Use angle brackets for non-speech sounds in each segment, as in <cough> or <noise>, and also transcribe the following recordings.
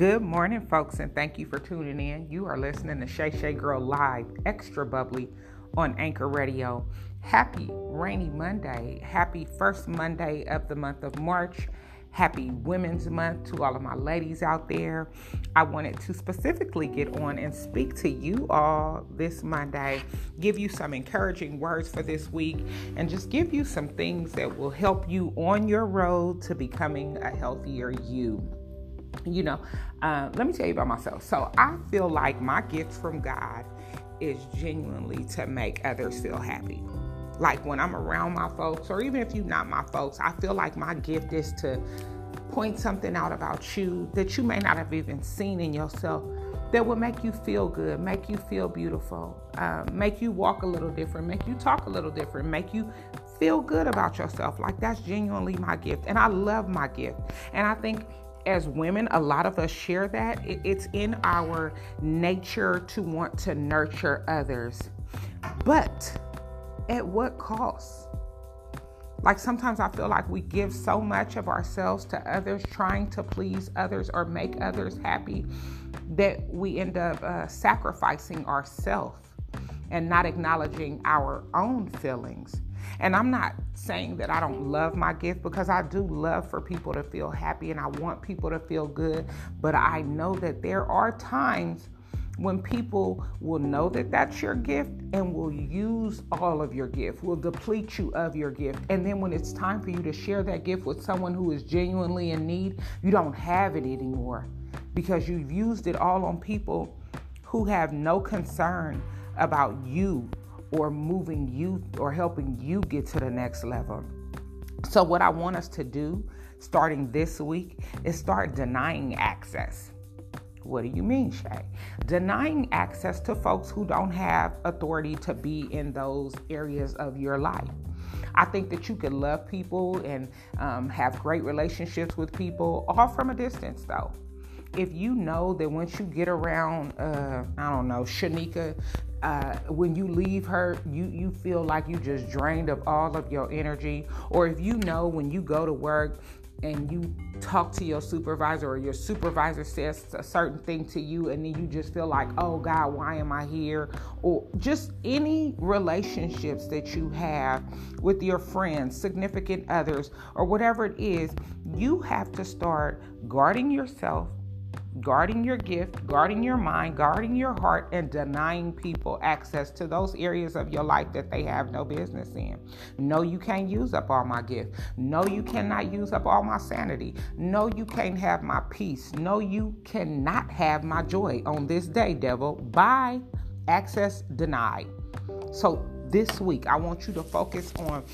Good morning, folks, and thank you for tuning in. You are listening to Shay Shay Girl Live, extra bubbly on Anchor Radio. Happy rainy Monday. Happy first Monday of the month of March. Happy Women's Month to all of my ladies out there. I wanted to specifically get on and speak to you all this Monday, give you some encouraging words for this week, and just give you some things that will help you on your road to becoming a healthier you you know, uh, let me tell you about myself. So I feel like my gift from God is genuinely to make others feel happy. Like when I'm around my folks, or even if you're not my folks, I feel like my gift is to point something out about you that you may not have even seen in yourself that will make you feel good, make you feel beautiful, uh, make you walk a little different, make you talk a little different, make you feel good about yourself. Like that's genuinely my gift. And I love my gift. And I think as women, a lot of us share that. It's in our nature to want to nurture others. But at what cost? Like sometimes I feel like we give so much of ourselves to others, trying to please others or make others happy, that we end up uh, sacrificing ourselves and not acknowledging our own feelings. And I'm not saying that I don't love my gift because I do love for people to feel happy and I want people to feel good. But I know that there are times when people will know that that's your gift and will use all of your gift, will deplete you of your gift. And then when it's time for you to share that gift with someone who is genuinely in need, you don't have it anymore because you've used it all on people who have no concern about you or moving you or helping you get to the next level. So, what I want us to do starting this week is start denying access. What do you mean, Shay? Denying access to folks who don't have authority to be in those areas of your life. I think that you can love people and um, have great relationships with people, all from a distance, though if you know that once you get around, uh, I don't know, Shanika, uh, when you leave her, you you feel like you just drained of all of your energy, or if you know when you go to work and you talk to your supervisor or your supervisor says a certain thing to you and then you just feel like oh god why am i here? Or just any relationships that you have with your friends significant others or whatever it is you have to start guarding yourself guarding your gift, guarding your mind, guarding your heart, and denying people access to those areas of your life that they have no business in. No, you can't use up all my gift. No, you cannot use up all my sanity. No, you can't have my peace. No, you cannot have my joy on this day, devil. Bye. Access denied. So this week, I want you to focus on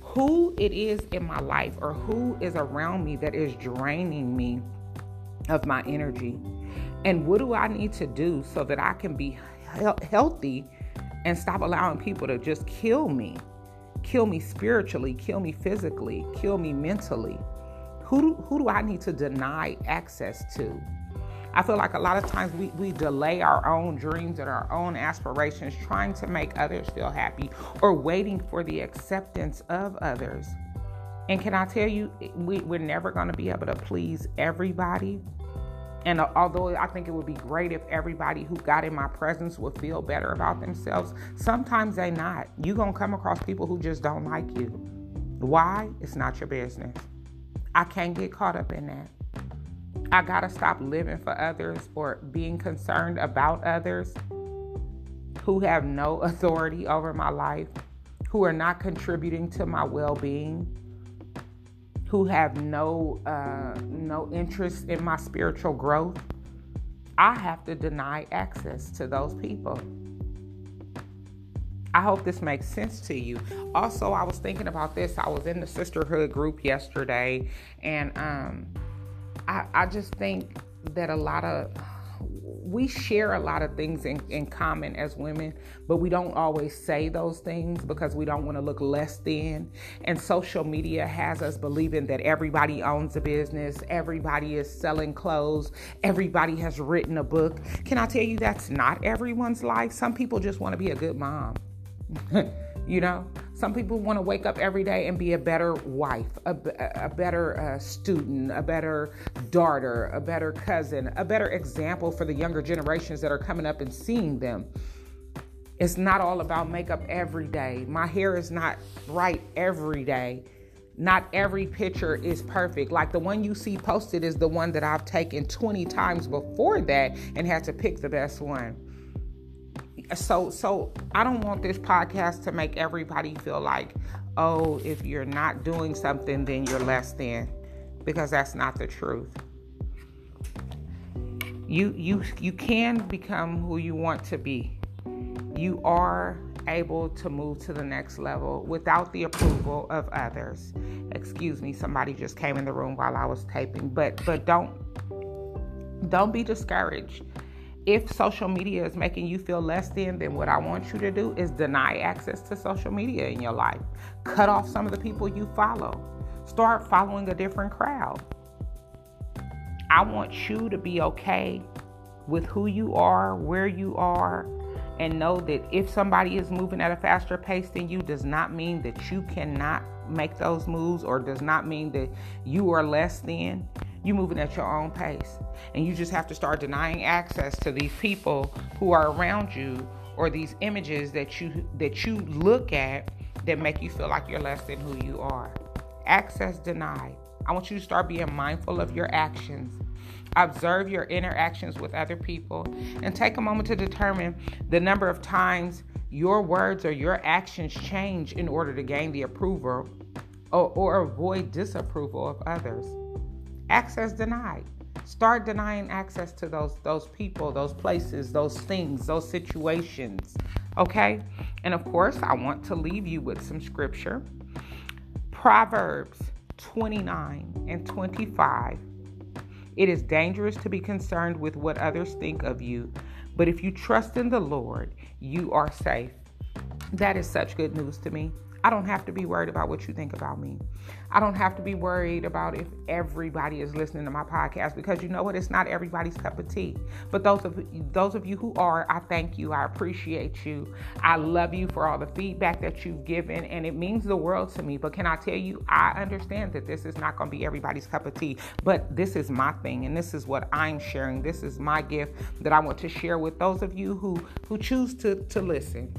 who it is in my life or who is around me that is draining me of my energy? And what do I need to do so that I can be he- healthy and stop allowing people to just kill me? Kill me spiritually, kill me physically, kill me mentally. Who do, who do I need to deny access to? I feel like a lot of times we, we delay our own dreams and our own aspirations trying to make others feel happy or waiting for the acceptance of others. And can I tell you, we, we're never going to be able to please everybody. And although I think it would be great if everybody who got in my presence would feel better about themselves, sometimes they not. You're going to come across people who just don't like you. Why? It's not your business. I can't get caught up in that. I got to stop living for others or being concerned about others who have no <laughs> authority over my life, who are not contributing to my well being who have no uh, no interest in my spiritual growth, I have to deny access to those people. I hope this makes sense to you. Also, I was thinking about this. I was in the sisterhood group yesterday, and um, I, I just think that a lot of we share a lot of things in, in common as women, but we don't always say those things because we don't want to look less than. And social media has us believing that everybody owns a business, everybody is selling clothes, everybody has written a book. Can I tell you that's not everyone's life? Some people just want to be a good mom. <laughs> You know, some people want to wake up every day and be a better wife, a, a better uh, student, a better daughter, a better cousin, a better example for the younger generations that are coming up and seeing them. It's not all about makeup every day. My hair is not right every day. Not every picture is perfect. Like the one you see posted is the one that I've taken 20 times before that and had to pick the best one so so I don't want this podcast to make everybody feel like, oh, if you're not doing something, then you're less than, because that's not the truth. You you you can become who you want to be. You are able to move to the next level without the approval of others. Excuse me, somebody just came in the room while I was taping, but but don't don't be discouraged if social media is making you feel less than, then what I want you to do is deny access to social media in your life. Cut off some of the people you follow. Start following a different crowd. I want you to be okay with who you are, where you are, and know that if somebody is moving at a faster pace than you, does not mean that you cannot make those moves or does not mean that you are less than. You moving at your own pace. And you just have to start denying access to these people who are around you or these images that you that you look at that make you feel like you're less than who you are. Access denied. I want you to start being mindful of your actions. Observe your interactions with other people and take a moment to determine the number of times your words or your actions change in order to gain the approval or, or avoid disapproval of others access denied. Start denying access to those those people, those places, those things, those situations. Okay? And of course, I want to leave you with some scripture. Proverbs 29 and 25. It is dangerous to be concerned with what others think of you, but if you trust in the Lord, you are safe. That is such good news to me. I don't have to be worried about what you think about me. I don't have to be worried about if everybody is listening to my podcast because you know what? It's not everybody's cup of tea. But those of those of you who are, I thank you. I appreciate you. I love you for all the feedback that you've given, and it means the world to me. But can I tell you, I understand that this is not going to be everybody's cup of tea, but this is my thing, and this is what I'm sharing. This is my gift that I want to share with those of you who who choose to to listen.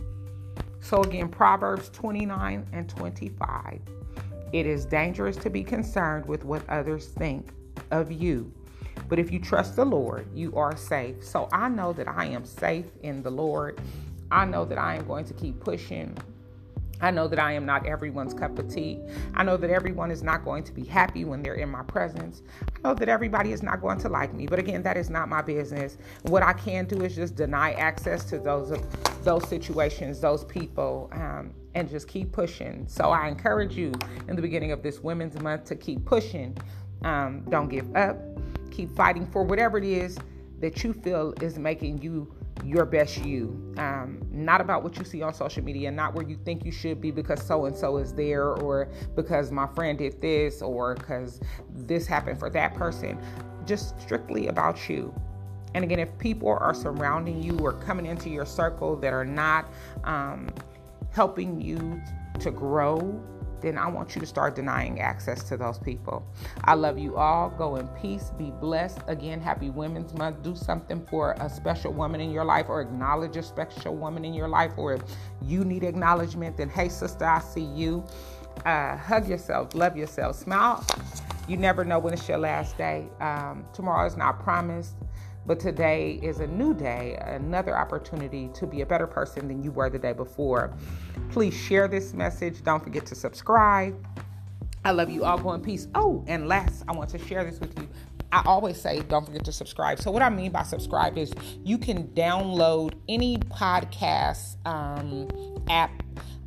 So, again, Proverbs 29 and 25. It is dangerous to be concerned with what others think of you. But if you trust the Lord, you are safe. So I know that I am safe in the Lord. I know that I am going to keep pushing I know that I am not everyone's cup of tea. I know that everyone is not going to be happy when they're in my presence. I know that everybody is not going to like me. But again, that is not my business. What I can do is just deny access to those those situations, those people, um, and just keep pushing. So I encourage you in the beginning of this Women's Month to keep pushing. Um, don't give up. Keep fighting for whatever it is that you feel is making you your best you. Um, not about what you see on social media, not where you think you should be because so and so is there, or because my friend did this, or because this happened for that person. Just strictly about you. And again, if people are surrounding you or coming into your circle that are not um, helping you to grow, then I want you to start denying access to those people. I love you all. Go in peace. Be blessed. Again, happy Women's Month. Do something for a special woman in your life or acknowledge a special woman in your life. Or if you need acknowledgement, then hey, sister, I see you. Uh, hug yourself, love yourself, smile. You never know when it's your last day. Um, tomorrow is not promised. But today is a new day, another opportunity to be a better person than you were the day before. Please share this message. Don't forget to subscribe. I love you all. Go in peace. Oh, and last, I want to share this with you. I always say don't forget to subscribe. So, what I mean by subscribe is you can download any podcast um, app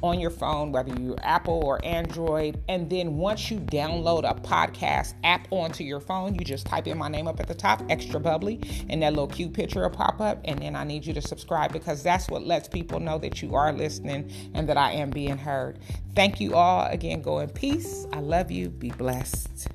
on your phone, whether you're Apple or Android. And then once you download a podcast app onto your phone, you just type in my name up at the top, extra bubbly, and that little cute picture will pop up. And then I need you to subscribe because that's what lets people know that you are listening and that I am being heard. Thank you all again. Go in peace. I love you. Be blessed.